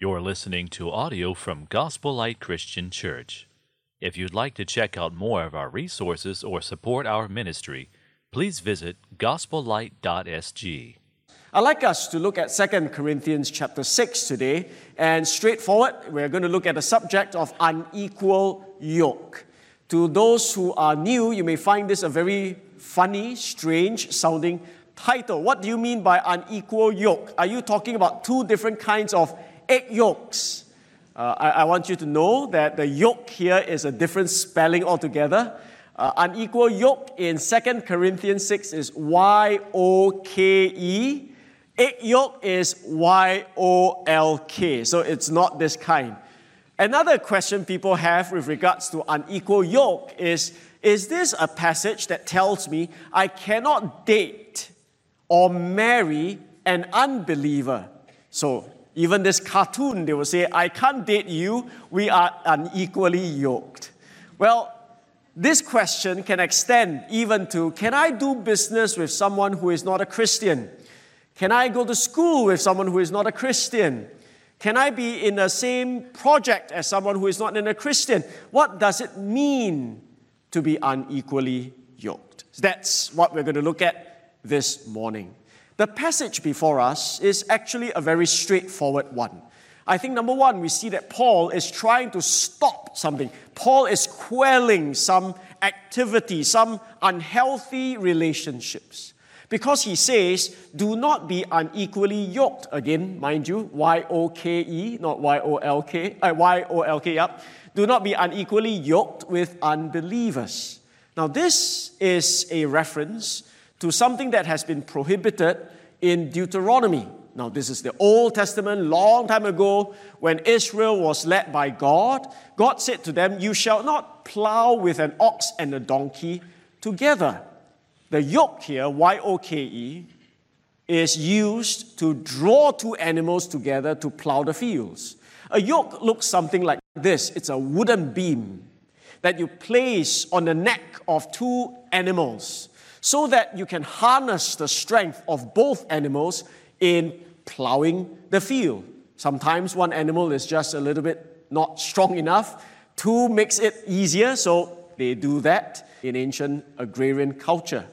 You're listening to audio from Gospel Light Christian Church. If you'd like to check out more of our resources or support our ministry, please visit gospellight.sg. I'd like us to look at 2 Corinthians chapter 6 today, and straightforward, we're going to look at the subject of unequal yoke. To those who are new, you may find this a very funny, strange sounding title. What do you mean by unequal yoke? Are you talking about two different kinds of egg yolks? Uh, I, I, want you to know that the yoke here is a different spelling altogether. Uh, unequal yoke in 2 Corinthians 6 is Y O K E. Egg yolk is Y O L K. So it's not this kind. Another question people have with regards to unequal yoke is Is this a passage that tells me I cannot date or marry an unbeliever? So even this cartoon, they will say, I can't date you, we are unequally yoked. Well, this question can extend even to can I do business with someone who is not a Christian? Can I go to school with someone who is not a Christian? Can I be in the same project as someone who is not in a Christian? What does it mean to be unequally yoked? That's what we're going to look at this morning. The passage before us is actually a very straightforward one. I think number one, we see that Paul is trying to stop something. Paul is quelling some activity, some unhealthy relationships. Because he says, do not be unequally yoked. Again, mind you, Y O K E, not Y O L K, uh, Y O L K, up. Do not be unequally yoked with unbelievers. Now, this is a reference to something that has been prohibited in Deuteronomy. Now, this is the Old Testament, long time ago, when Israel was led by God. God said to them, You shall not plow with an ox and a donkey together. The yoke here, Y O K E, is used to draw two animals together to plow the fields. A yoke looks something like this it's a wooden beam that you place on the neck of two animals so that you can harness the strength of both animals in plowing the field. Sometimes one animal is just a little bit not strong enough. Two makes it easier, so they do that in ancient agrarian culture.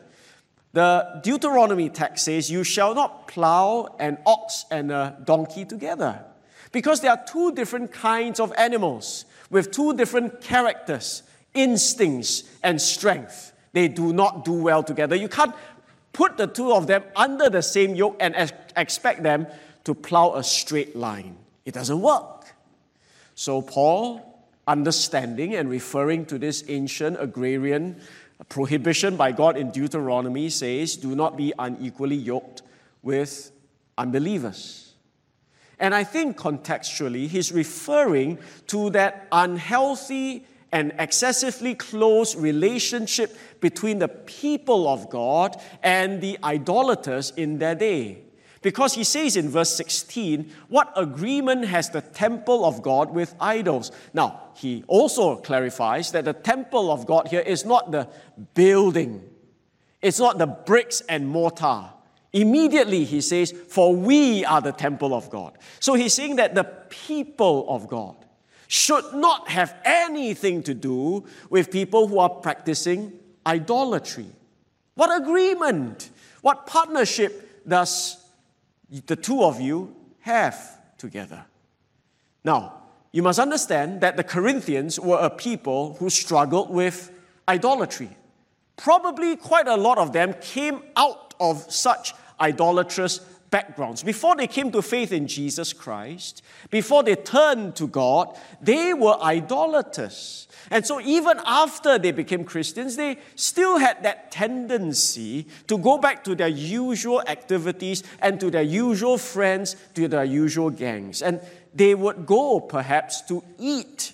The Deuteronomy text says, You shall not plow an ox and a donkey together. Because there are two different kinds of animals with two different characters, instincts, and strength they do not do well together. You can't put the two of them under the same yoke and expect them to plow a straight line. It doesn't work. So, Paul, understanding and referring to this ancient agrarian prohibition by God in Deuteronomy, says, Do not be unequally yoked with unbelievers. And I think contextually, he's referring to that unhealthy and excessively close relationship between the people of God and the idolaters in their day. Because he says in verse 16, What agreement has the temple of God with idols? Now, he also clarifies that the temple of God here is not the building, it's not the bricks and mortar. Immediately he says, For we are the temple of God. So he's saying that the people of God should not have anything to do with people who are practicing idolatry. What agreement, what partnership does the two of you have together? Now, you must understand that the Corinthians were a people who struggled with idolatry. Probably quite a lot of them came out of such idolatrous backgrounds. Before they came to faith in Jesus Christ, before they turned to God, they were idolaters. And so, even after they became Christians, they still had that tendency to go back to their usual activities and to their usual friends, to their usual gangs. And they would go perhaps to eat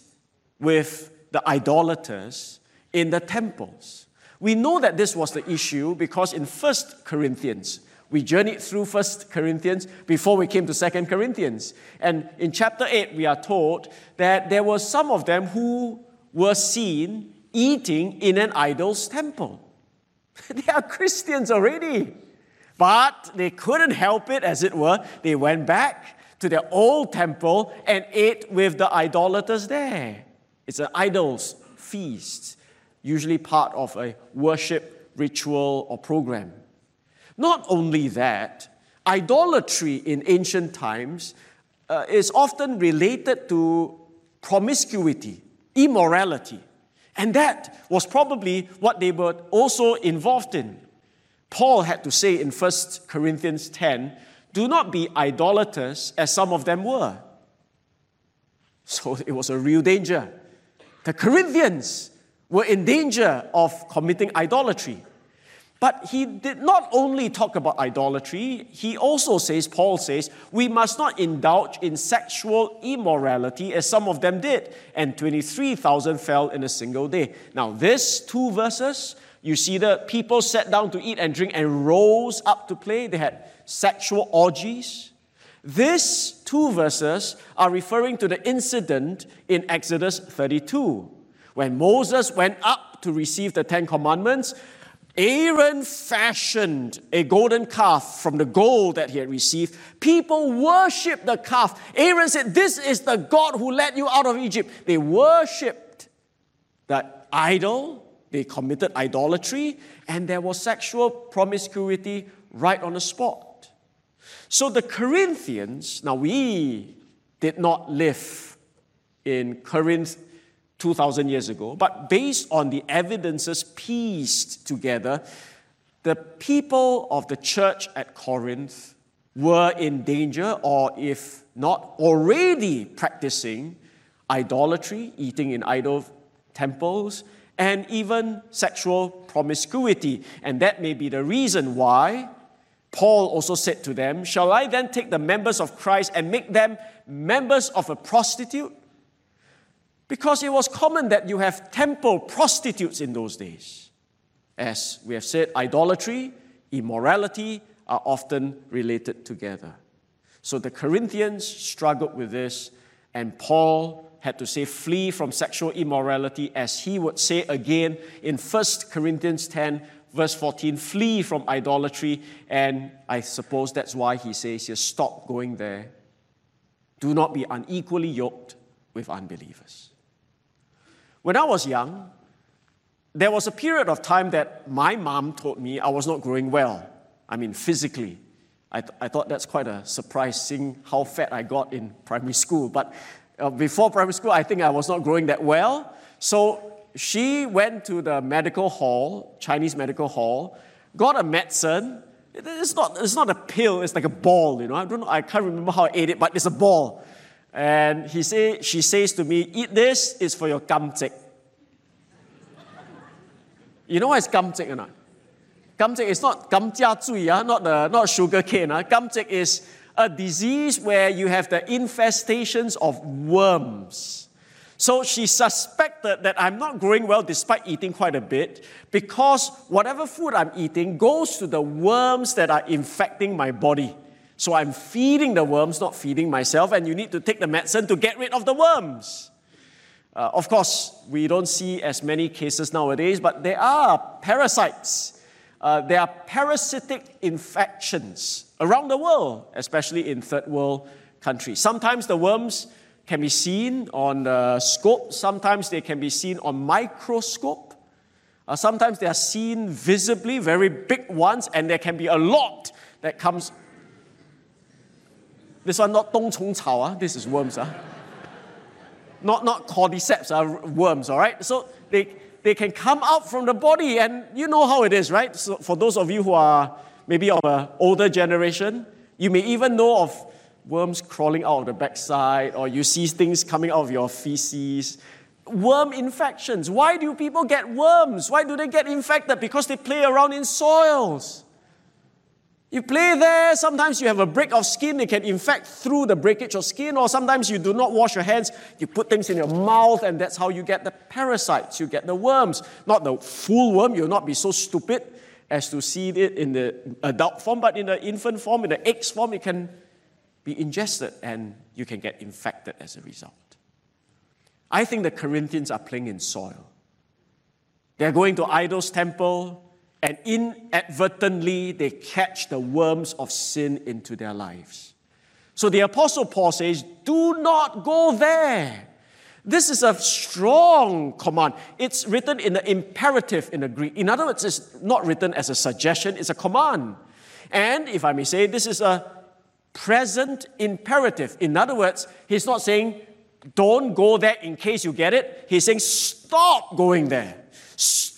with the idolaters in the temples. We know that this was the issue because in 1 Corinthians, we journeyed through First Corinthians before we came to Second Corinthians. And in chapter 8, we are told that there were some of them who were seen eating in an idol's temple. they are Christians already. But they couldn't help it, as it were. They went back to their old temple and ate with the idolaters there. It's an idol's feast, usually part of a worship ritual or program. Not only that, idolatry in ancient times uh, is often related to promiscuity, immorality. And that was probably what they were also involved in. Paul had to say in 1 Corinthians 10 do not be idolaters as some of them were. So it was a real danger. The Corinthians were in danger of committing idolatry. But he did not only talk about idolatry, he also says, Paul says, we must not indulge in sexual immorality as some of them did, and 23,000 fell in a single day. Now, these two verses, you see the people sat down to eat and drink and rose up to play. They had sexual orgies. These two verses are referring to the incident in Exodus 32. When Moses went up to receive the Ten Commandments, Aaron fashioned a golden calf from the gold that he had received. People worshiped the calf. Aaron said, This is the God who led you out of Egypt. They worshiped that idol, they committed idolatry, and there was sexual promiscuity right on the spot. So the Corinthians, now we did not live in Corinth 2,000 years ago, but based on the evidences pieced together, the people of the church at Corinth were in danger, or if not already practicing idolatry, eating in idol temples, and even sexual promiscuity. And that may be the reason why Paul also said to them, Shall I then take the members of Christ and make them members of a prostitute? Because it was common that you have temple prostitutes in those days. As we have said, idolatry, immorality are often related together. So the Corinthians struggled with this, and Paul had to say, flee from sexual immorality, as he would say again in 1 Corinthians 10, verse 14, flee from idolatry. And I suppose that's why he says here, stop going there. Do not be unequally yoked with unbelievers. When I was young, there was a period of time that my mom told me I was not growing well. I mean, physically. I, th- I thought that's quite a surprise seeing how fat I got in primary school. But uh, before primary school, I think I was not growing that well. So she went to the medical hall, Chinese medical hall, got a medicine. It's not, it's not a pill, it's like a ball, you know. I don't know, I can't remember how I ate it, but it's a ball. And he say, she says to me, Eat this, it's for your gamzek. you know what is gamzek or not? Gamzek is not gamjia zui, uh, not, the, not sugar cane. Uh. Is a disease where you have the infestations of worms. So she suspected that I'm not growing well despite eating quite a bit because whatever food I'm eating goes to the worms that are infecting my body. So I'm feeding the worms, not feeding myself, and you need to take the medicine to get rid of the worms. Uh, of course, we don't see as many cases nowadays, but there are parasites. Uh, there are parasitic infections around the world, especially in third world countries. Sometimes the worms can be seen on the scope, sometimes they can be seen on microscope. Uh, sometimes they are seen visibly, very big ones, and there can be a lot that comes this one not dong chong cao, ah. this is worms. Ah. Not, not cordyceps, ah, worms, all right? So they, they can come out from the body, and you know how it is, right? So for those of you who are maybe of an older generation, you may even know of worms crawling out of the backside, or you see things coming out of your feces. Worm infections. Why do people get worms? Why do they get infected? Because they play around in soils. You play there, sometimes you have a break of skin, it can infect through the breakage of skin, or sometimes you do not wash your hands, you put things in your mouth, and that's how you get the parasites, you get the worms. Not the full worm, you'll not be so stupid as to see it in the adult form, but in the infant form, in the eggs form, it can be ingested and you can get infected as a result. I think the Corinthians are playing in soil. They're going to idols' temple, and inadvertently they catch the worms of sin into their lives. So the Apostle Paul says, Do not go there. This is a strong command. It's written in the imperative in the Greek. In other words, it's not written as a suggestion, it's a command. And if I may say, this is a present imperative. In other words, he's not saying, don't go there in case you get it. He's saying, stop going there. Stop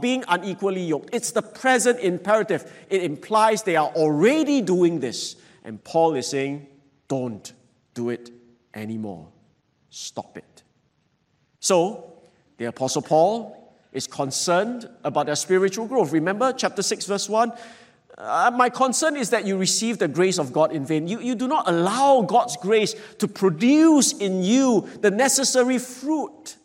being unequally yoked. It's the present imperative. It implies they are already doing this. And Paul is saying, don't do it anymore. Stop it. So, the Apostle Paul is concerned about their spiritual growth. Remember chapter 6, verse 1? Uh, my concern is that you receive the grace of God in vain. You, you do not allow God's grace to produce in you the necessary fruit.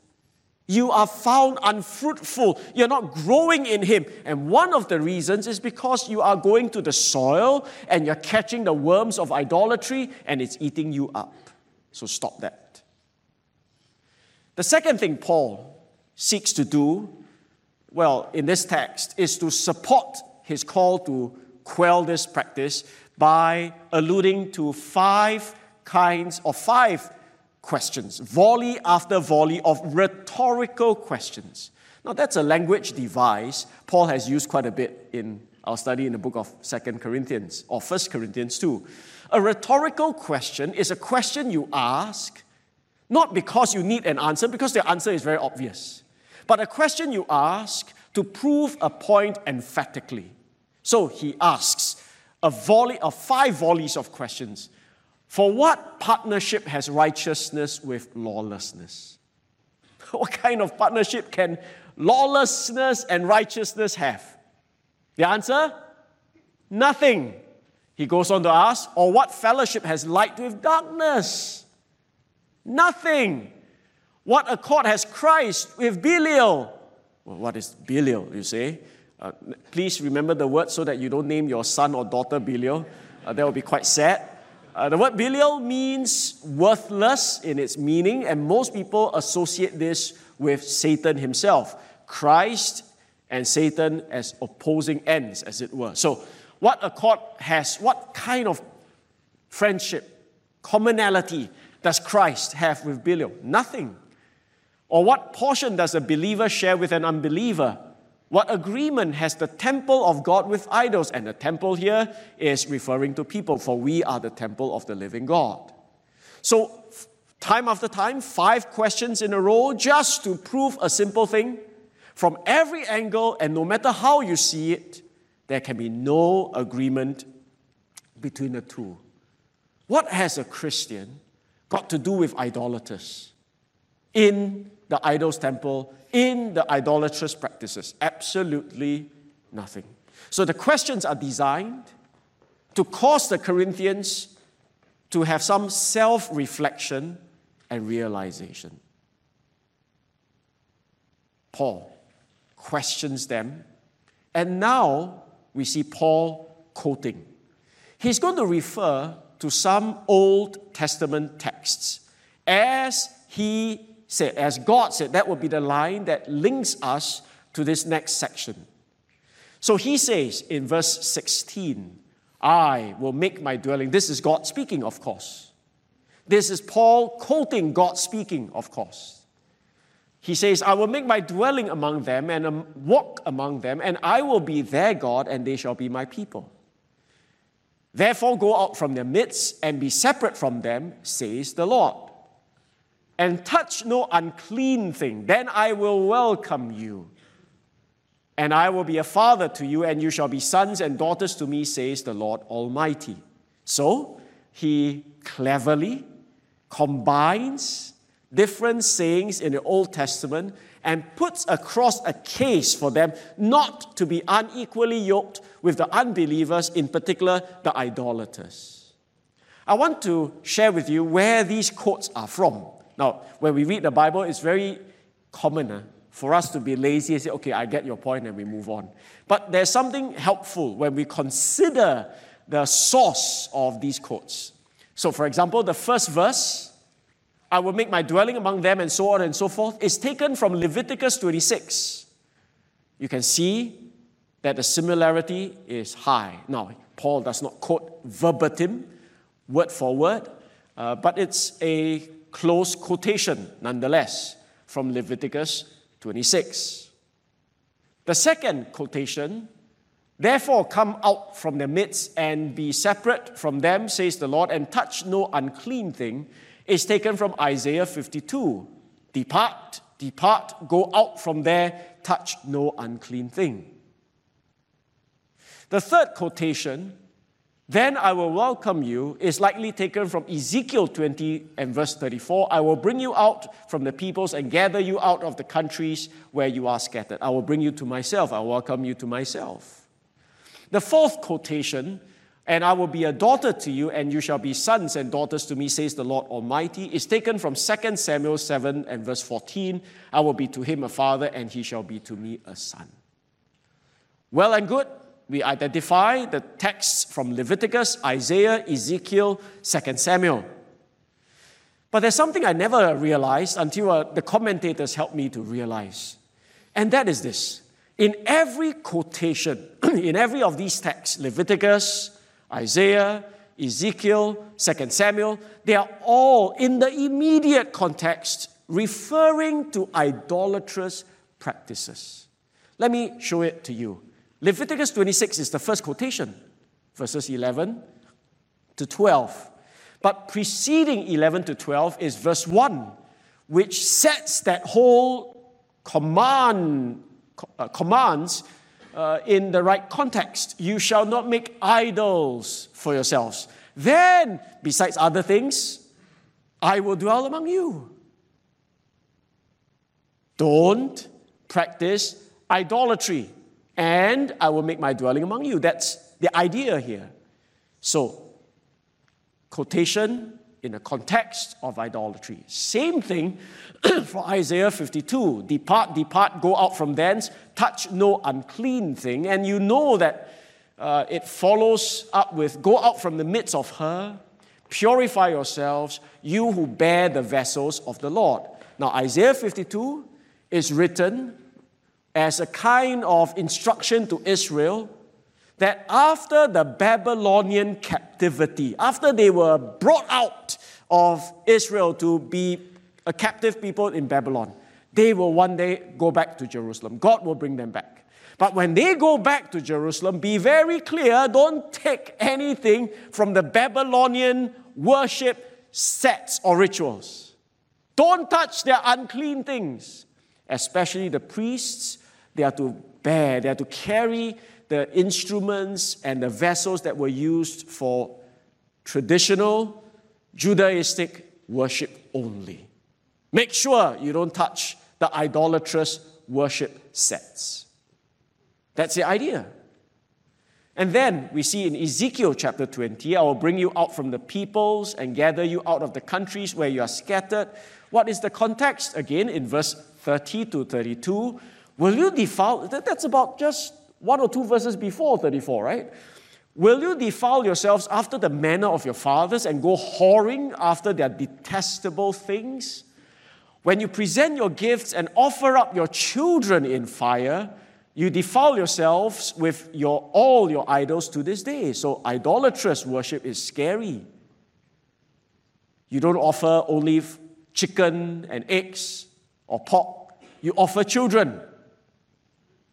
You are found unfruitful. You're not growing in Him. And one of the reasons is because you are going to the soil and you're catching the worms of idolatry and it's eating you up. So stop that. The second thing Paul seeks to do, well, in this text, is to support his call to quell this practice by alluding to five kinds of five questions, volley after volley of rhetorical questions. Now, that's a language device Paul has used quite a bit in our study in the book of Second Corinthians or First Corinthians too. A rhetorical question is a question you ask not because you need an answer, because the answer is very obvious, but a question you ask to prove a point emphatically. So he asks a volley of five volleys of questions. For what partnership has righteousness with lawlessness? What kind of partnership can lawlessness and righteousness have? The answer? Nothing. He goes on to ask, or what fellowship has light with darkness? Nothing. What accord has Christ with Belial? Well, what is Belial, you say? Uh, please remember the word so that you don't name your son or daughter Belial. Uh, that would be quite sad. Uh, the word Belial means worthless in its meaning, and most people associate this with Satan himself. Christ and Satan as opposing ends, as it were. So, what accord has, what kind of friendship, commonality does Christ have with Belial? Nothing. Or what portion does a believer share with an unbeliever? What agreement has the temple of God with idols? And the temple here is referring to people, for we are the temple of the living God. So, time after time, five questions in a row just to prove a simple thing. From every angle, and no matter how you see it, there can be no agreement between the two. What has a Christian got to do with idolaters in the idol's temple, in the idolatrous practices? Absolutely nothing. So the questions are designed to cause the Corinthians to have some self reflection and realization. Paul questions them, and now we see Paul quoting. He's going to refer to some Old Testament texts. As he said, as God said, that would be the line that links us to this next section. So he says in verse 16, I will make my dwelling. This is God speaking, of course. This is Paul quoting God speaking, of course. He says, I will make my dwelling among them and walk among them, and I will be their God, and they shall be my people. Therefore, go out from their midst and be separate from them, says the Lord. And touch no unclean thing, then I will welcome you. And I will be a father to you, and you shall be sons and daughters to me, says the Lord Almighty. So, he cleverly combines different sayings in the Old Testament and puts across a case for them not to be unequally yoked with the unbelievers, in particular the idolaters. I want to share with you where these quotes are from. Now, when we read the Bible, it's very common uh, for us to be lazy and say, okay, I get your point, and we move on. But there's something helpful when we consider the source of these quotes. So, for example, the first verse I will make my dwelling among them, and so on and so forth, is taken from Leviticus 26. You can see that the similarity is high. Now, Paul does not quote verbatim word for word, uh, but it's a close quotation nonetheless from Leviticus 26. The second quotation, therefore come out from their midst and be separate from them, says the Lord, and touch no unclean thing, is taken from Isaiah 52. Depart, depart, go out from there, touch no unclean thing. The third quotation, then I will welcome you, is likely taken from Ezekiel 20 and verse 34. I will bring you out from the peoples and gather you out of the countries where you are scattered. I will bring you to myself. I will welcome you to myself. The fourth quotation, and I will be a daughter to you, and you shall be sons and daughters to me, says the Lord Almighty, is taken from 2 Samuel 7 and verse 14. I will be to him a father, and he shall be to me a son. Well and good we identify the texts from Leviticus, Isaiah, Ezekiel, 2 Samuel. But there's something I never realized until uh, the commentators helped me to realize. And that is this. In every quotation, in every of these texts, Leviticus, Isaiah, Ezekiel, 2 Samuel, they are all in the immediate context referring to idolatrous practices. Let me show it to you. Leviticus 26 is the first quotation, verses 11 to 12. But preceding 11 to 12 is verse 1, which sets that whole command, uh, commands uh, in the right context. You shall not make idols for yourselves. Then, besides other things, I will dwell among you. Don't practice idolatry and I will make my dwelling among you. That's the idea here. So, quotation in the context of idolatry. Same thing for Isaiah 52 Depart, depart, go out from thence, touch no unclean thing. And you know that uh, it follows up with Go out from the midst of her, purify yourselves, you who bear the vessels of the Lord. Now, Isaiah 52 is written as a kind of instruction to Israel that after the Babylonian captivity, after they were brought out of Israel to be a captive people in Babylon, they will one day go back to Jerusalem. God will bring them back. But when they go back to Jerusalem, be very clear don't take anything from the Babylonian worship sets or rituals. Don't touch their unclean things, especially the priests they are to bear, they are to carry the instruments and the vessels that were used for traditional Judaistic worship only. Make sure you don't touch the idolatrous worship sets. That's the idea. And then we see in Ezekiel chapter 20, I will bring you out from the peoples and gather you out of the countries where you are scattered. What is the context? Again, in verse 30 to 32, Will you defile? That's about just one or two verses before 34, right? Will you defile yourselves after the manner of your fathers and go whoring after their detestable things? When you present your gifts and offer up your children in fire, you defile yourselves with your, all your idols to this day. So, idolatrous worship is scary. You don't offer only chicken and eggs or pork, you offer children.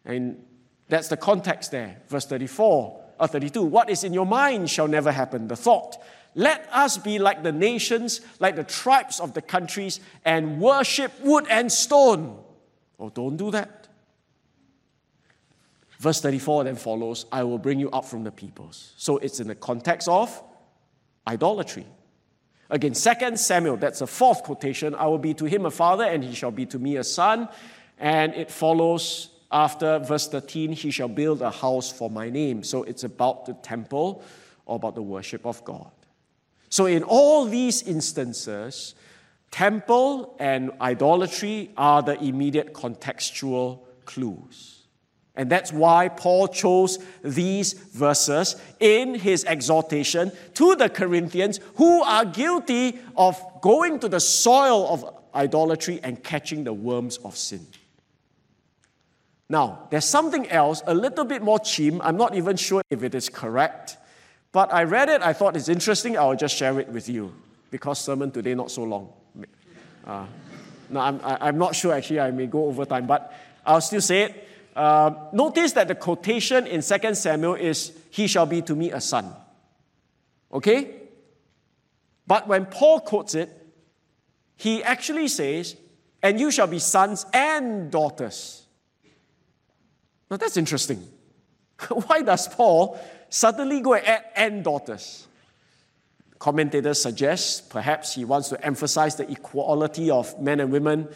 And that's the context there. Verse 34 or 32. What is in your mind shall never happen. The thought. Let us be like the nations, like the tribes of the countries, and worship wood and stone. Oh, don't do that. Verse 34 then follows I will bring you up from the peoples. So it's in the context of idolatry. Again, second Samuel, that's a fourth quotation. I will be to him a father, and he shall be to me a son. And it follows after verse 13, he shall build a house for my name. So it's about the temple or about the worship of God. So in all these instances, temple and idolatry are the immediate contextual clues. And that's why Paul chose these verses in his exhortation to the Corinthians who are guilty of going to the soil of idolatry and catching the worms of sin. Now, there's something else, a little bit more chim. I'm not even sure if it is correct, But I read it, I thought it's interesting, I'll just share it with you because sermon today not so long. Uh, no, I'm, I'm not sure actually, I may go over time, but I'll still say it. Uh, notice that the quotation in 2 Samuel is, He shall be to me a son. Okay? But when Paul quotes it, he actually says, And you shall be sons and daughters. Now that's interesting. Why does Paul suddenly go and add and daughters? Commentators suggest perhaps he wants to emphasize the equality of men and women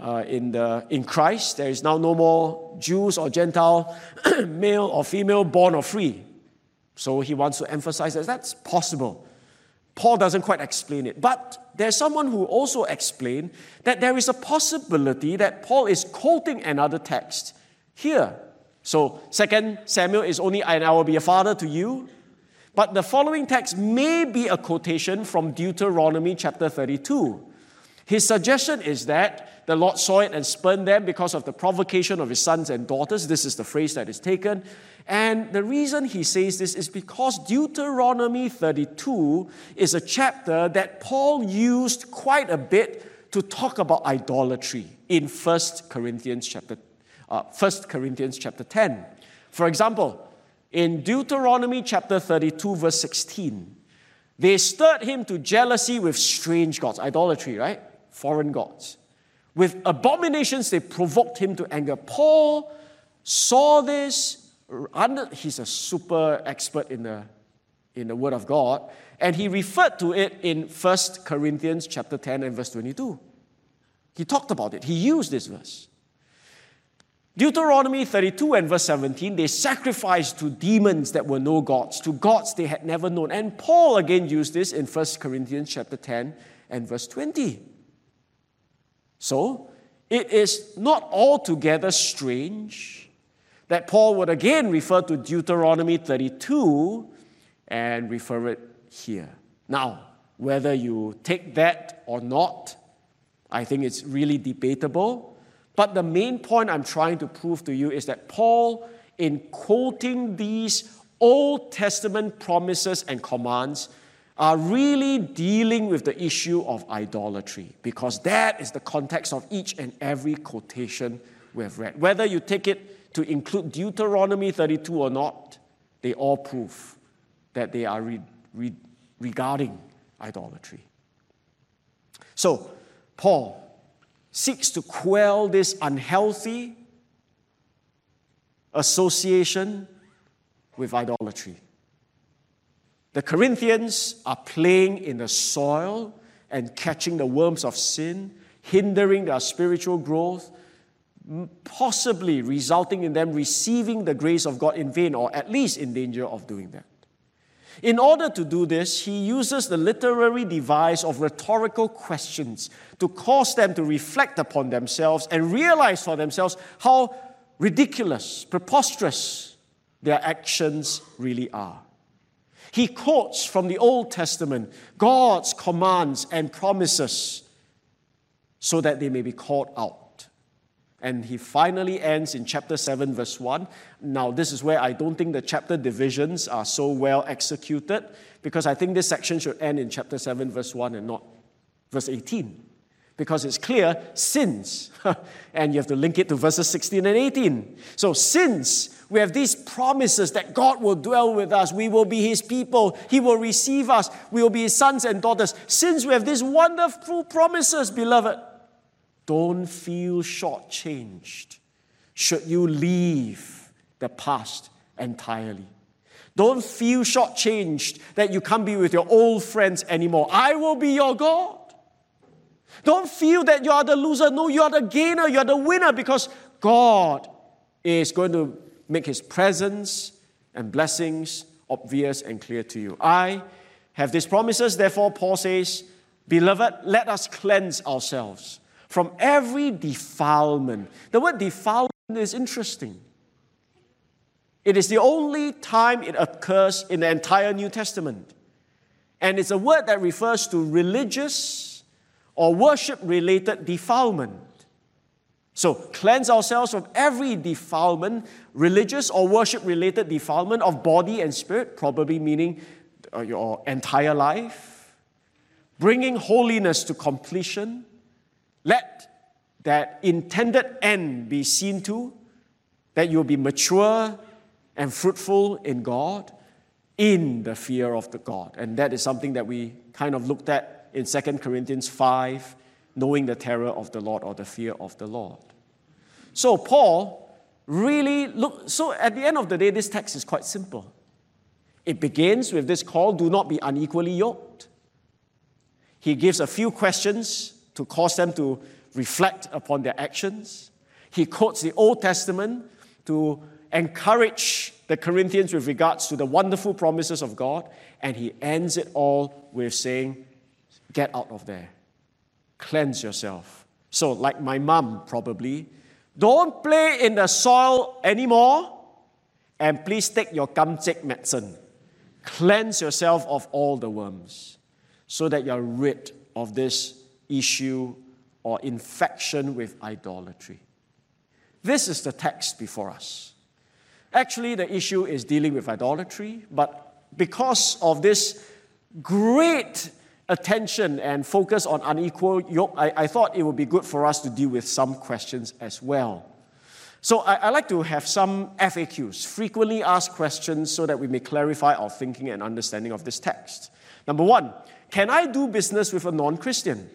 uh, in, the, in Christ. There is now no more Jews or Gentile, male or female, born or free. So he wants to emphasize that that's possible. Paul doesn't quite explain it. But there's someone who also explained that there is a possibility that Paul is quoting another text here. So, second Samuel is only, and I will be a father to you. But the following text may be a quotation from Deuteronomy chapter 32. His suggestion is that the Lord saw it and spurned them because of the provocation of his sons and daughters. This is the phrase that is taken. And the reason he says this is because Deuteronomy 32 is a chapter that Paul used quite a bit to talk about idolatry in 1 Corinthians chapter, uh, 1 Corinthians chapter 10. For example, in Deuteronomy chapter 32, verse 16, they stirred him to jealousy with strange gods, idolatry, right? Foreign gods. With abominations, they provoked him to anger. Paul saw this under, he's a super expert in the, in the Word of God, and he referred to it in 1 Corinthians chapter 10 and verse 22. He talked about it. He used this verse. Deuteronomy 32 and verse 17, they sacrificed to demons that were no gods, to gods they had never known. And Paul again used this in 1 Corinthians chapter 10 and verse 20. So, it is not altogether strange that Paul would again refer to Deuteronomy 32 and refer it here. Now, whether you take that or not, I think it's really debatable. But the main point I'm trying to prove to you is that Paul, in quoting these Old Testament promises and commands, are really dealing with the issue of idolatry because that is the context of each and every quotation we've read. Whether you take it to include Deuteronomy 32 or not, they all prove that they are re- re- regarding idolatry. So, Paul seeks to quell this unhealthy association with idolatry. The Corinthians are playing in the soil and catching the worms of sin, hindering their spiritual growth possibly resulting in them receiving the grace of God in vain, or at least in danger of doing that. In order to do this, he uses the literary device of rhetorical questions to cause them to reflect upon themselves and realize for themselves how ridiculous, preposterous their actions really are. He quotes from the Old Testament God's commands and promises so that they may be called out. And he finally ends in chapter 7, verse 1. Now, this is where I don't think the chapter divisions are so well executed, because I think this section should end in chapter 7, verse 1 and not verse 18. Because it's clear, since, and you have to link it to verses 16 and 18. So, since we have these promises that God will dwell with us, we will be His people, He will receive us, we will be His sons and daughters. Since we have these wonderful promises, beloved, don't feel shortchanged should you leave the past entirely. Don't feel shortchanged that you can't be with your old friends anymore. I will be your God. Don't feel that you are the loser. No, you are the gainer, you are the winner because God is going to make his presence and blessings obvious and clear to you. I have these promises, therefore, Paul says, Beloved, let us cleanse ourselves from every defilement. The word defilement is interesting. It is the only time it occurs in the entire New Testament. And it's a word that refers to religious or worship related defilement. So, cleanse ourselves from every defilement, religious or worship related defilement of body and spirit, probably meaning uh, your entire life. Bringing holiness to completion. Let that intended end be seen to, that you'll be mature and fruitful in God, in the fear of the God. And that is something that we kind of looked at in 2 Corinthians 5, knowing the terror of the Lord or the fear of the Lord. So, Paul really look, so at the end of the day, this text is quite simple. It begins with this call do not be unequally yoked. He gives a few questions to cause them to reflect upon their actions. He quotes the Old Testament to encourage the Corinthians with regards to the wonderful promises of God. And he ends it all with saying, Get out of there, cleanse yourself. So, like my mom probably, don't play in the soil anymore, and please take your kamchik medicine. Cleanse yourself of all the worms so that you're rid of this issue or infection with idolatry. This is the text before us. Actually, the issue is dealing with idolatry, but because of this great attention and focus on unequal yoke, I, I thought it would be good for us to deal with some questions as well. So I, I, like to have some FAQs, frequently asked questions, so that we may clarify our thinking and understanding of this text. Number one, can I do business with a non Christian?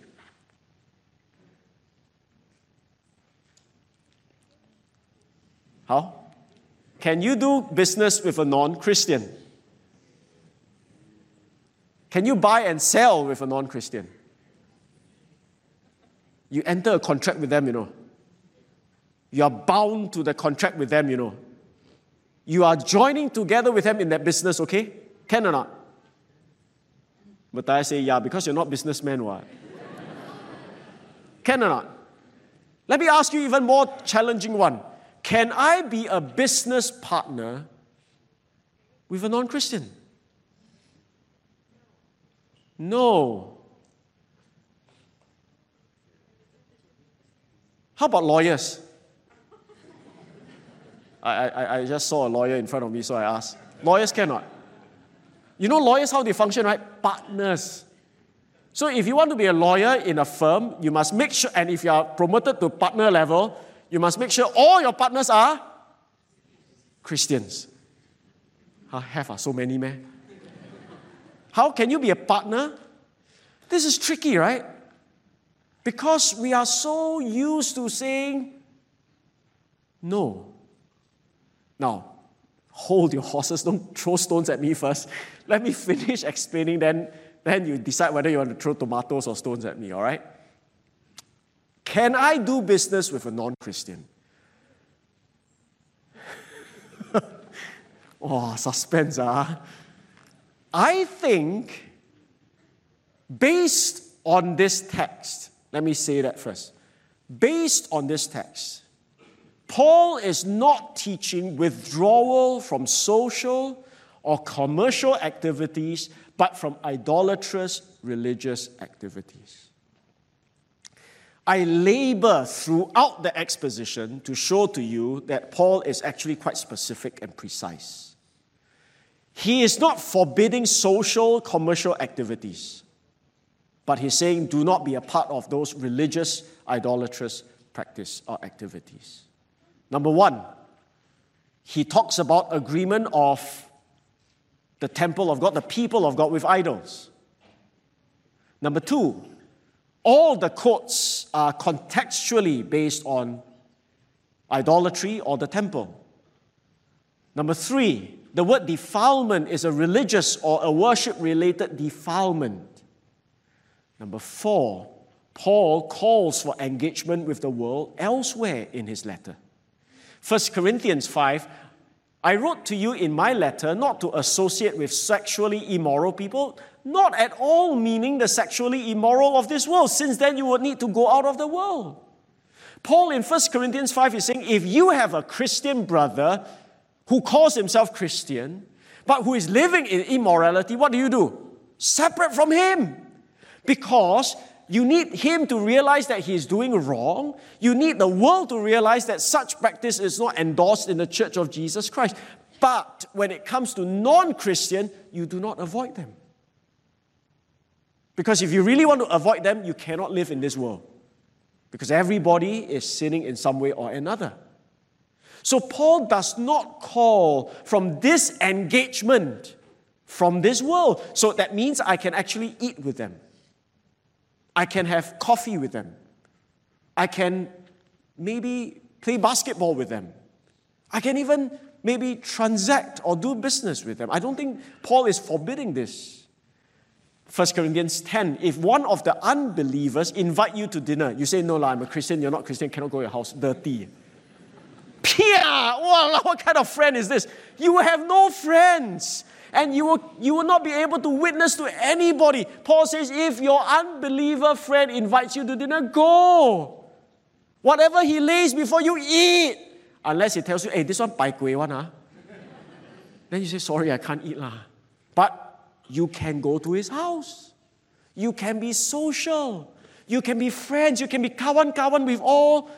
How? Can you do business with a non Christian? Can you buy and sell with a non Christian? You enter a contract with them, you know. You are bound to the contract with them, you know. You are joining together with them in that business, okay? Can or not? But I say, yeah, because you're not businessmen, what? Can or not? Let me ask you even more challenging one. Can I be a business partner with a non Christian? No. How about lawyers? I, I, I just saw a lawyer in front of me, so I asked. Lawyers cannot. You know lawyers how they function, right? Partners. So if you want to be a lawyer in a firm, you must make sure, and if you are promoted to partner level, you must make sure all your partners are Christians. I have uh, so many, man. How can you be a partner? This is tricky, right? Because we are so used to saying no. Now, hold your horses, don't throw stones at me first. Let me finish explaining, then, then you decide whether you want to throw tomatoes or stones at me, all right? Can I do business with a non Christian? oh, suspense, ah. I think, based on this text, let me say that first. Based on this text, Paul is not teaching withdrawal from social or commercial activities, but from idolatrous religious activities. I labor throughout the exposition to show to you that Paul is actually quite specific and precise. He is not forbidding social, commercial activities, but he's saying do not be a part of those religious, idolatrous practice or activities. Number one, he talks about agreement of the temple of God, the people of God with idols. Number two, all the quotes are contextually based on idolatry or the temple. Number three, the word defilement is a religious or a worship related defilement. Number four, Paul calls for engagement with the world elsewhere in his letter. 1 Corinthians 5 I wrote to you in my letter not to associate with sexually immoral people, not at all meaning the sexually immoral of this world, since then you would need to go out of the world. Paul in 1 Corinthians 5 is saying if you have a Christian brother who calls himself Christian, but who is living in immorality, what do you do? Separate from him. Because You need him to realize that he is doing wrong. You need the world to realize that such practice is not endorsed in the church of Jesus Christ. But when it comes to non Christian, you do not avoid them. Because if you really want to avoid them, you cannot live in this world. Because everybody is sinning in some way or another. So Paul does not call from disengagement from this world. So that means I can actually eat with them. I can have coffee with them. I can maybe play basketball with them. I can even maybe transact or do business with them. I don't think Paul is forbidding this. 1 Corinthians 10, if one of the unbelievers invite you to dinner, you say, No, I'm a Christian, you're not Christian, cannot go to your house, dirty. Pia! what kind of friend is this? You will have no friends and you will, you will not be able to witness to anybody. Paul says, if your unbeliever friend invites you to dinner, go. Whatever he lays before you, eat. Unless he tells you, hey, this one bai gui one, huh? Then you say, sorry, I can't eat. Lah. But you can go to his house. You can be social. You can be friends. You can be kawan kawan with all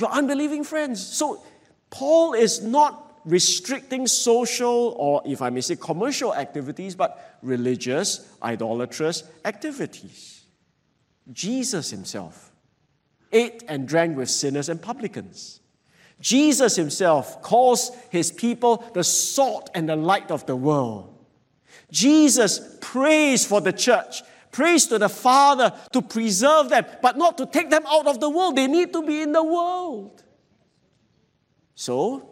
your unbelieving friends. So Paul is not restricting social or, if I may say, commercial activities, but religious, idolatrous activities. Jesus himself ate and drank with sinners and publicans. Jesus himself calls his people the salt and the light of the world. Jesus prays for the church, prays to the Father to preserve them, but not to take them out of the world. They need to be in the world. So,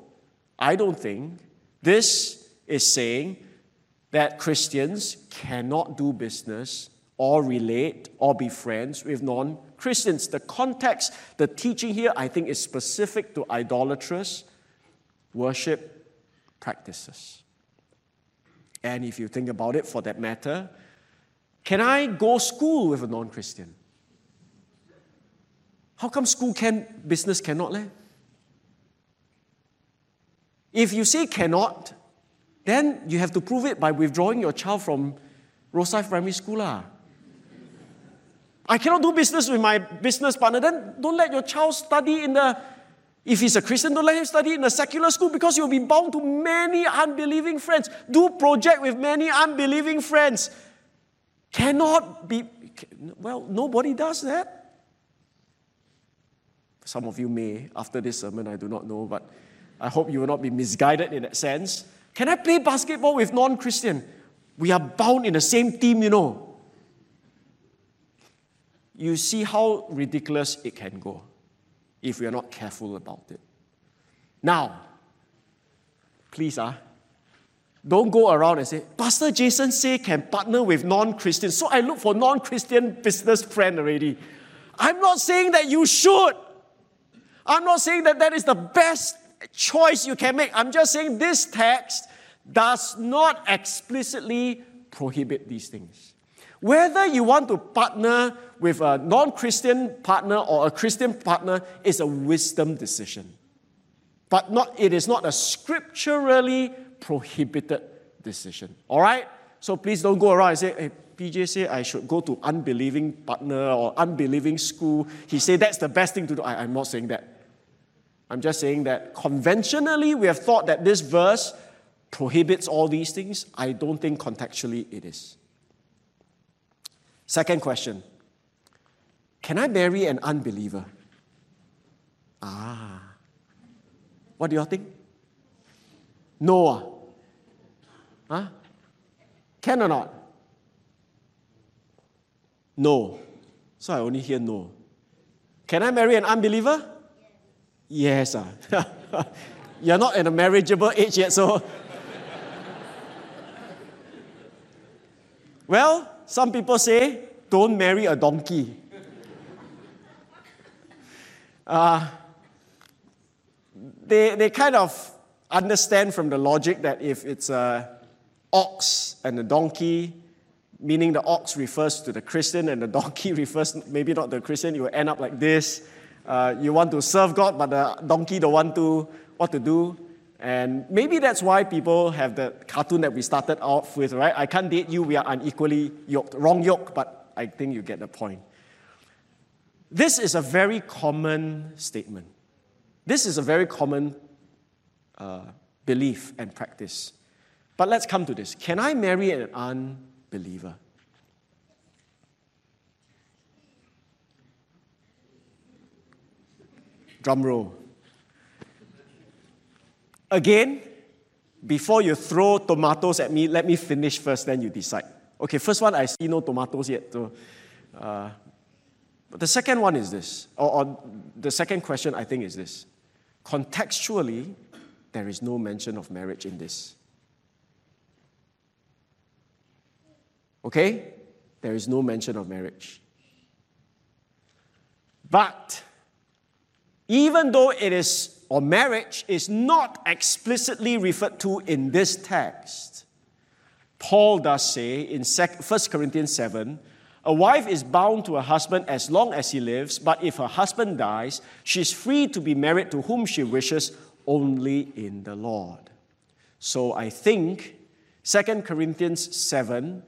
I don't think this is saying that Christians cannot do business or relate or be friends with non Christians. The context, the teaching here, I think, is specific to idolatrous worship practices. And if you think about it for that matter, can I go school with a non Christian? How come school can, business cannot? Leh? If you say cannot, then you have to prove it by withdrawing your child from Rosyth Primary School. Lah. I cannot do business with my business partner, then don't let your child study in the, if he's a Christian, don't let him study in a secular school because you'll be bound to many unbelieving friends. Do project with many unbelieving friends. Cannot be, well, nobody does that. Some of you may, after this sermon, I do not know, but I hope you will not be misguided in that sense. Can I play basketball with non Christian? We are bound in the same team, you know. You see how ridiculous it can go if we are not careful about it. Now, please, ah, uh, don't go around and say, Pastor Jason say can partner with non-Christians. So I look for non-Christian business friend already. I'm not saying that you should. I'm not saying that that is the best choice you can make. I'm just saying this text does not explicitly prohibit these things. Whether you want to partner with a non Christian partner or a Christian partner is a wisdom decision. But not, it is not a scripturally prohibited decision. All right? So please don't go around and say, hey, PJ I should go to unbelieving partner or unbelieving school. He said that's the best thing to do. I, I'm not saying that. I'm just saying that conventionally we have thought that this verse prohibits all these things. I don't think contextually it is. Second question Can I marry an unbeliever? Ah. What do you all think? No. Huh? Can or not? No. So I only hear no. Can I marry an unbeliever? Yes. Uh. You're not in a marriageable age yet, so. well, some people say, don't marry a donkey. Uh, they, they kind of understand from the logic that if it's a ox and a donkey, meaning the ox refers to the Christian and the donkey refers maybe not the Christian, you will end up like this uh, you want to serve God, but the donkey don't want to what to do. And maybe that's why people have the cartoon that we started off with, right? I can't date you, we are unequally yoked. Wrong yoke, but I think you get the point. This is a very common statement. This is a very common uh, belief and practice. But let's come to this. Can I marry an unbeliever? Drum roll. Again, before you throw tomatoes at me, let me finish first, then you decide. Okay, first one, I see no tomatoes yet. So, uh, but the second one is this, or, or the second question I think is this. Contextually, there is no mention of marriage in this. Okay? There is no mention of marriage. But even though it is, or marriage is not explicitly referred to in this text, Paul does say in 1 Corinthians 7 a wife is bound to her husband as long as he lives, but if her husband dies, she is free to be married to whom she wishes only in the Lord. So I think 2 Corinthians 7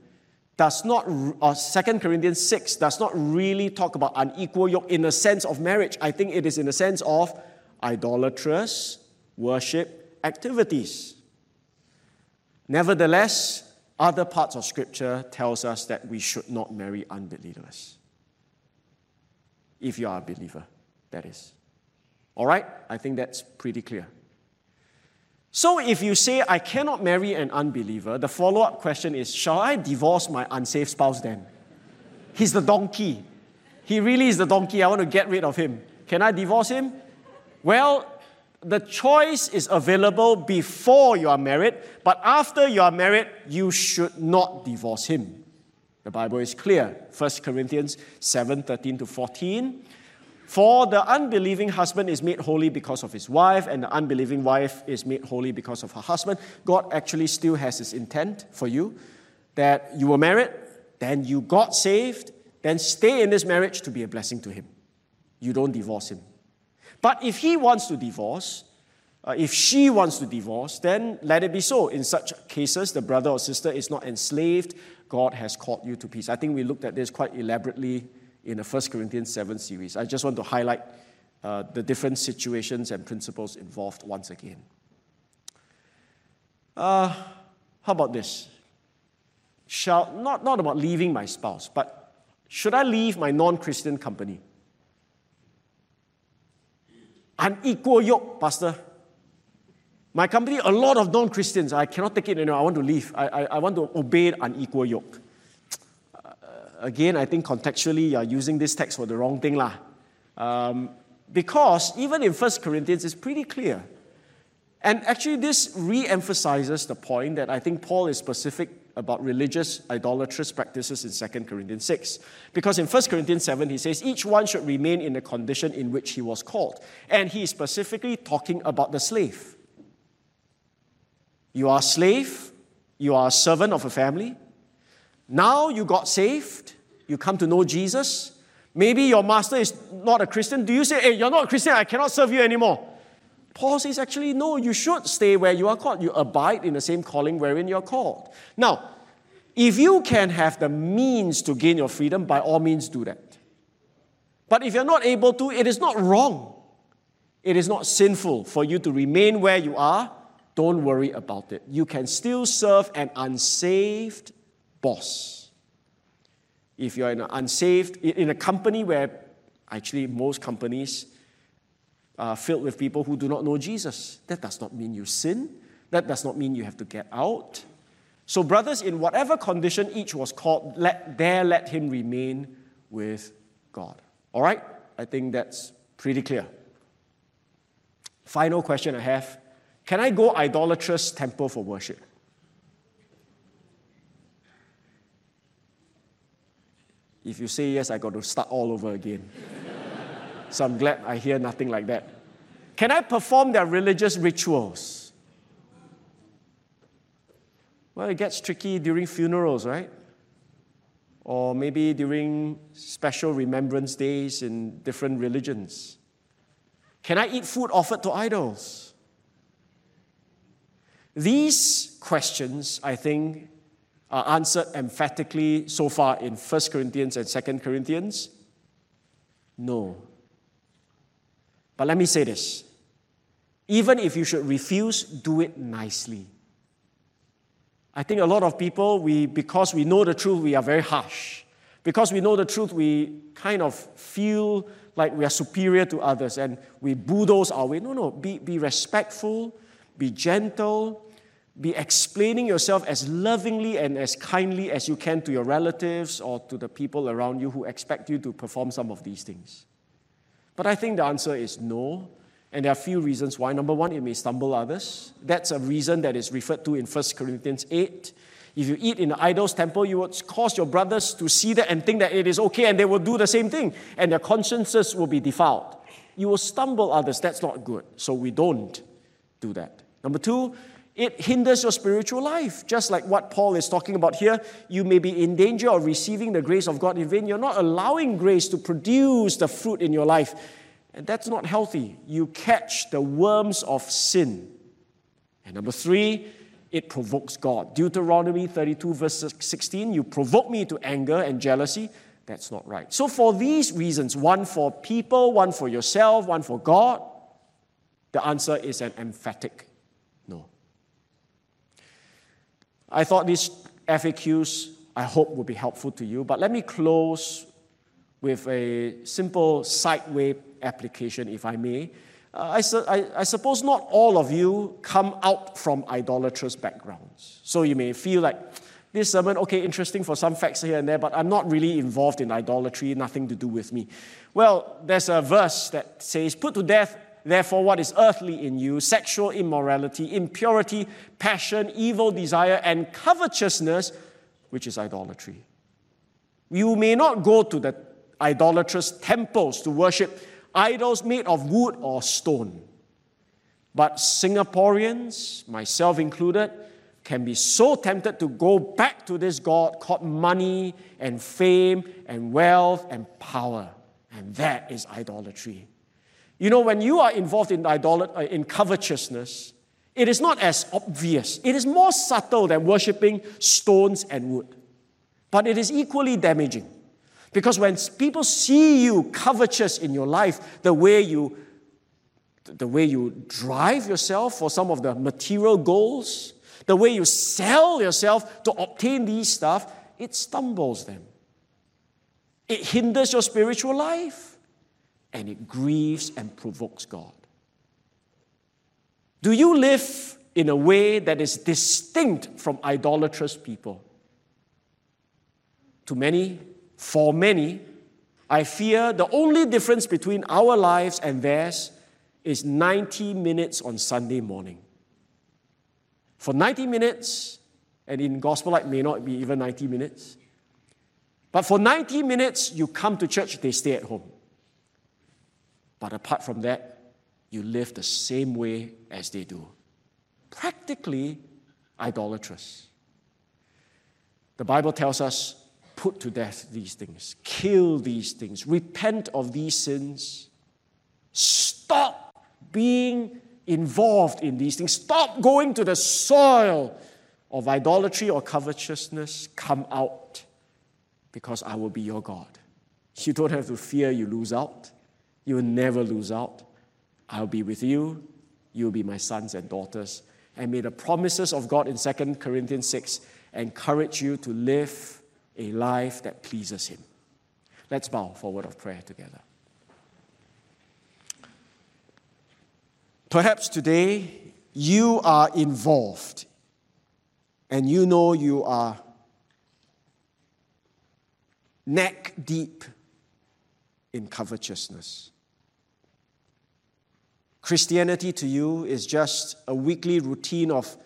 does not, or 2 Corinthians 6 does not really talk about unequal yoke in the sense of marriage. I think it is in the sense of idolatrous worship activities. Nevertheless, other parts of scripture tells us that we should not marry unbelievers. If you are a believer, that is. All right? I think that's pretty clear. So if you say, I cannot marry an unbeliever, the follow up question is, shall I divorce my unsafe spouse then? He's the donkey. He really is the donkey. I want to get rid of him. Can I divorce him? Well, the choice is available before you are married, but after you are married, you should not divorce him. The Bible is clear. 1 Corinthians 7 13 to 14. For the unbelieving husband is made holy because of his wife, and the unbelieving wife is made holy because of her husband. God actually still has his intent for you that you were married, then you got saved, then stay in this marriage to be a blessing to him. You don't divorce him. But if he wants to divorce, uh, if she wants to divorce, then let it be so. In such cases, the brother or sister is not enslaved. God has called you to peace. I think we looked at this quite elaborately in the 1 Corinthians 7 series. I just want to highlight uh, the different situations and principles involved once again. Uh, how about this? Shall, not, not about leaving my spouse, but should I leave my non Christian company? Unequal yoke, Pastor. My company, a lot of non Christians. I cannot take it anymore. I want to leave. I, I, I want to obey an unequal yoke again, I think contextually you're using this text for the wrong thing. Lah. Um, because even in 1 Corinthians, it's pretty clear. And actually, this re emphasizes the point that I think Paul is specific about religious idolatrous practices in 2 Corinthians 6. Because in 1 Corinthians 7, he says, each one should remain in the condition in which he was called. And he is specifically talking about the slave. You are a slave, you are a servant of a family, now you got saved, you come to know Jesus. Maybe your master is not a Christian. Do you say, hey, you're not a Christian, I cannot serve you anymore? Paul says, actually, no, you should stay where you are called. You abide in the same calling wherein you're called. Now, if you can have the means to gain your freedom, by all means do that. But if you're not able to, it is not wrong. It is not sinful for you to remain where you are. Don't worry about it. You can still serve an unsaved boss. If you're in an unsaved, in a company where actually most companies are filled with people who do not know Jesus, that does not mean you sin. That does not mean you have to get out. So, brothers, in whatever condition each was called, let, there let him remain with God. All right? I think that's pretty clear. Final question I have Can I go idolatrous temple for worship? If you say yes, I got to start all over again. so I'm glad I hear nothing like that. Can I perform their religious rituals? Well, it gets tricky during funerals, right? Or maybe during special remembrance days in different religions. Can I eat food offered to idols? These questions, I think, are answered emphatically so far in 1 Corinthians and 2 Corinthians. No. But let me say this even if you should refuse, do it nicely. I think a lot of people, we, because we know the truth, we are very harsh. Because we know the truth, we kind of feel like we are superior to others and we bulldoze our way. No, no, be, be respectful, be gentle, be explaining yourself as lovingly and as kindly as you can to your relatives or to the people around you who expect you to perform some of these things. But I think the answer is no. And there are a few reasons why. Number one, it may stumble others. That's a reason that is referred to in 1 Corinthians 8. If you eat in the idol's temple, you would cause your brothers to see that and think that it is okay, and they will do the same thing, and their consciences will be defiled. You will stumble others. That's not good. So we don't do that. Number two, it hinders your spiritual life. Just like what Paul is talking about here, you may be in danger of receiving the grace of God in vain. You're not allowing grace to produce the fruit in your life. And that's not healthy. You catch the worms of sin. And number three, it provokes God. Deuteronomy 32, verse 16, you provoke me to anger and jealousy. That's not right. So, for these reasons, one for people, one for yourself, one for God, the answer is an emphatic no. I thought these FAQs, I hope, will be helpful to you, but let me close with a simple sideway application, if I may. Uh, I, su- I, I, suppose not all of you come out from idolatrous backgrounds. So you may feel like this sermon, okay, interesting for some facts here and there, but I'm not really involved in idolatry, nothing to do with me. Well, there's a verse that says, Put to death, therefore, what is earthly in you sexual immorality, impurity, passion, evil desire, and covetousness, which is idolatry. You may not go to the idolatrous temples to worship idols made of wood or stone. But Singaporeans, myself included, can be so tempted to go back to this God called money and fame and wealth and power. And that is idolatry. You know, when you are involved in, idolat- uh, in covetousness, it is not as obvious. It is more subtle than worshipping stones and wood. But it is equally damaging. Because when people see you covetous in your life, the way you the way you drive yourself for some of the material goals, the way you sell yourself to obtain these stuff, it stumbles them. It hinders your spiritual life and it grieves and provokes God. Do you live in a way that is distinct from idolatrous people? To many, for many, I fear the only difference between our lives and theirs is 90 minutes on Sunday morning. For 90 minutes, and in Gospel Light may not be even 90 minutes, but for 90 minutes, you come to church, they stay at home. But apart from that, you live the same way as they do. Practically idolatrous. The Bible tells us put to death these things, kill these things, repent of these sins, stop being involved in these things, stop going to the soil of idolatry or covetousness, come out because I will be your God. You don't have to fear you lose out. You will never lose out. I'll be with you. You'll be my sons and daughters. And may the promises of God in 2 Corinthians 6 encourage you to live a life that pleases Him. Let's bow for a word of prayer together. Perhaps today you are involved and you know you are neck deep in covetousness. Christianity to you is just a weekly routine of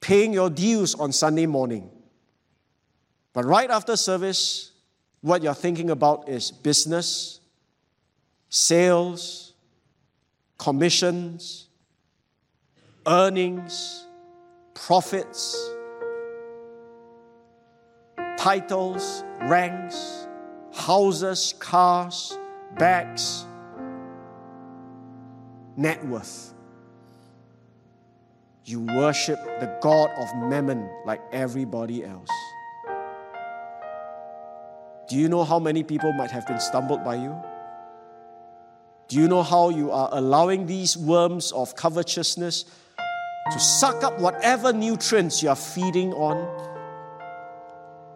paying your dues on Sunday morning but right after service, what you're thinking about is business, sales, commissions, earnings, profits, titles, ranks, houses, cars, bags, net worth. You worship the God of mammon like everybody else. Do you know how many people might have been stumbled by you? Do you know how you are allowing these worms of covetousness to suck up whatever nutrients you are feeding on?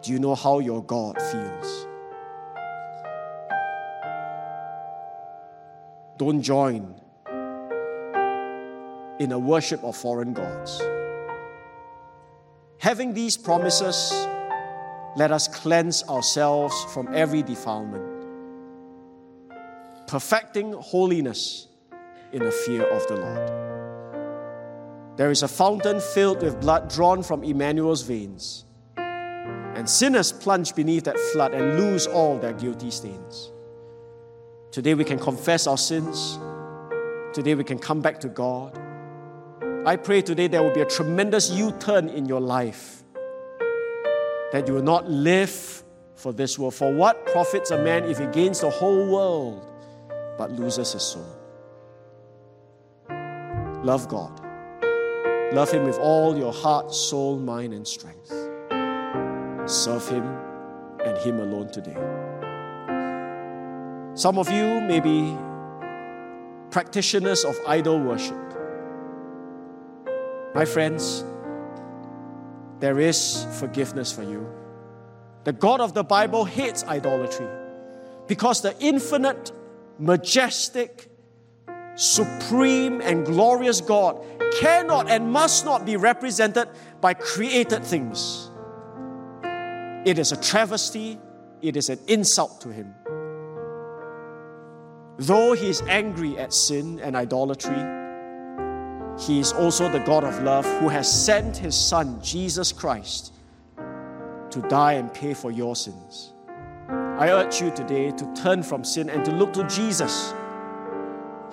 Do you know how your God feels? Don't join in a worship of foreign gods. Having these promises, let us cleanse ourselves from every defilement, perfecting holiness in the fear of the Lord. There is a fountain filled with blood drawn from Emmanuel's veins, and sinners plunge beneath that flood and lose all their guilty stains. Today we can confess our sins. Today we can come back to God. I pray today there will be a tremendous U turn in your life. That you will not live for this world. For what profits a man if he gains the whole world but loses his soul? Love God. Love Him with all your heart, soul, mind, and strength. Serve Him and Him alone today. Some of you may be practitioners of idol worship. My friends, there is forgiveness for you. The God of the Bible hates idolatry because the infinite, majestic, supreme, and glorious God cannot and must not be represented by created things. It is a travesty, it is an insult to Him. Though He is angry at sin and idolatry, he is also the God of love who has sent His Son, Jesus Christ, to die and pay for your sins. I urge you today to turn from sin and to look to Jesus.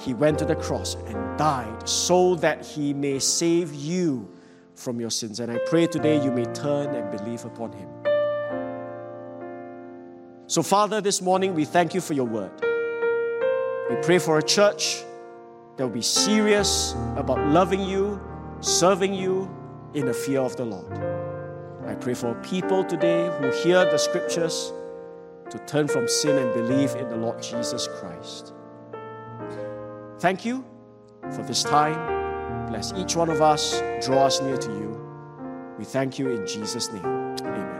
He went to the cross and died so that He may save you from your sins. And I pray today you may turn and believe upon Him. So, Father, this morning we thank you for your word. We pray for a church that will be serious about loving you, serving you in the fear of the Lord. I pray for people today who hear the scriptures to turn from sin and believe in the Lord Jesus Christ. Thank you for this time. Bless each one of us, draw us near to you. We thank you in Jesus' name.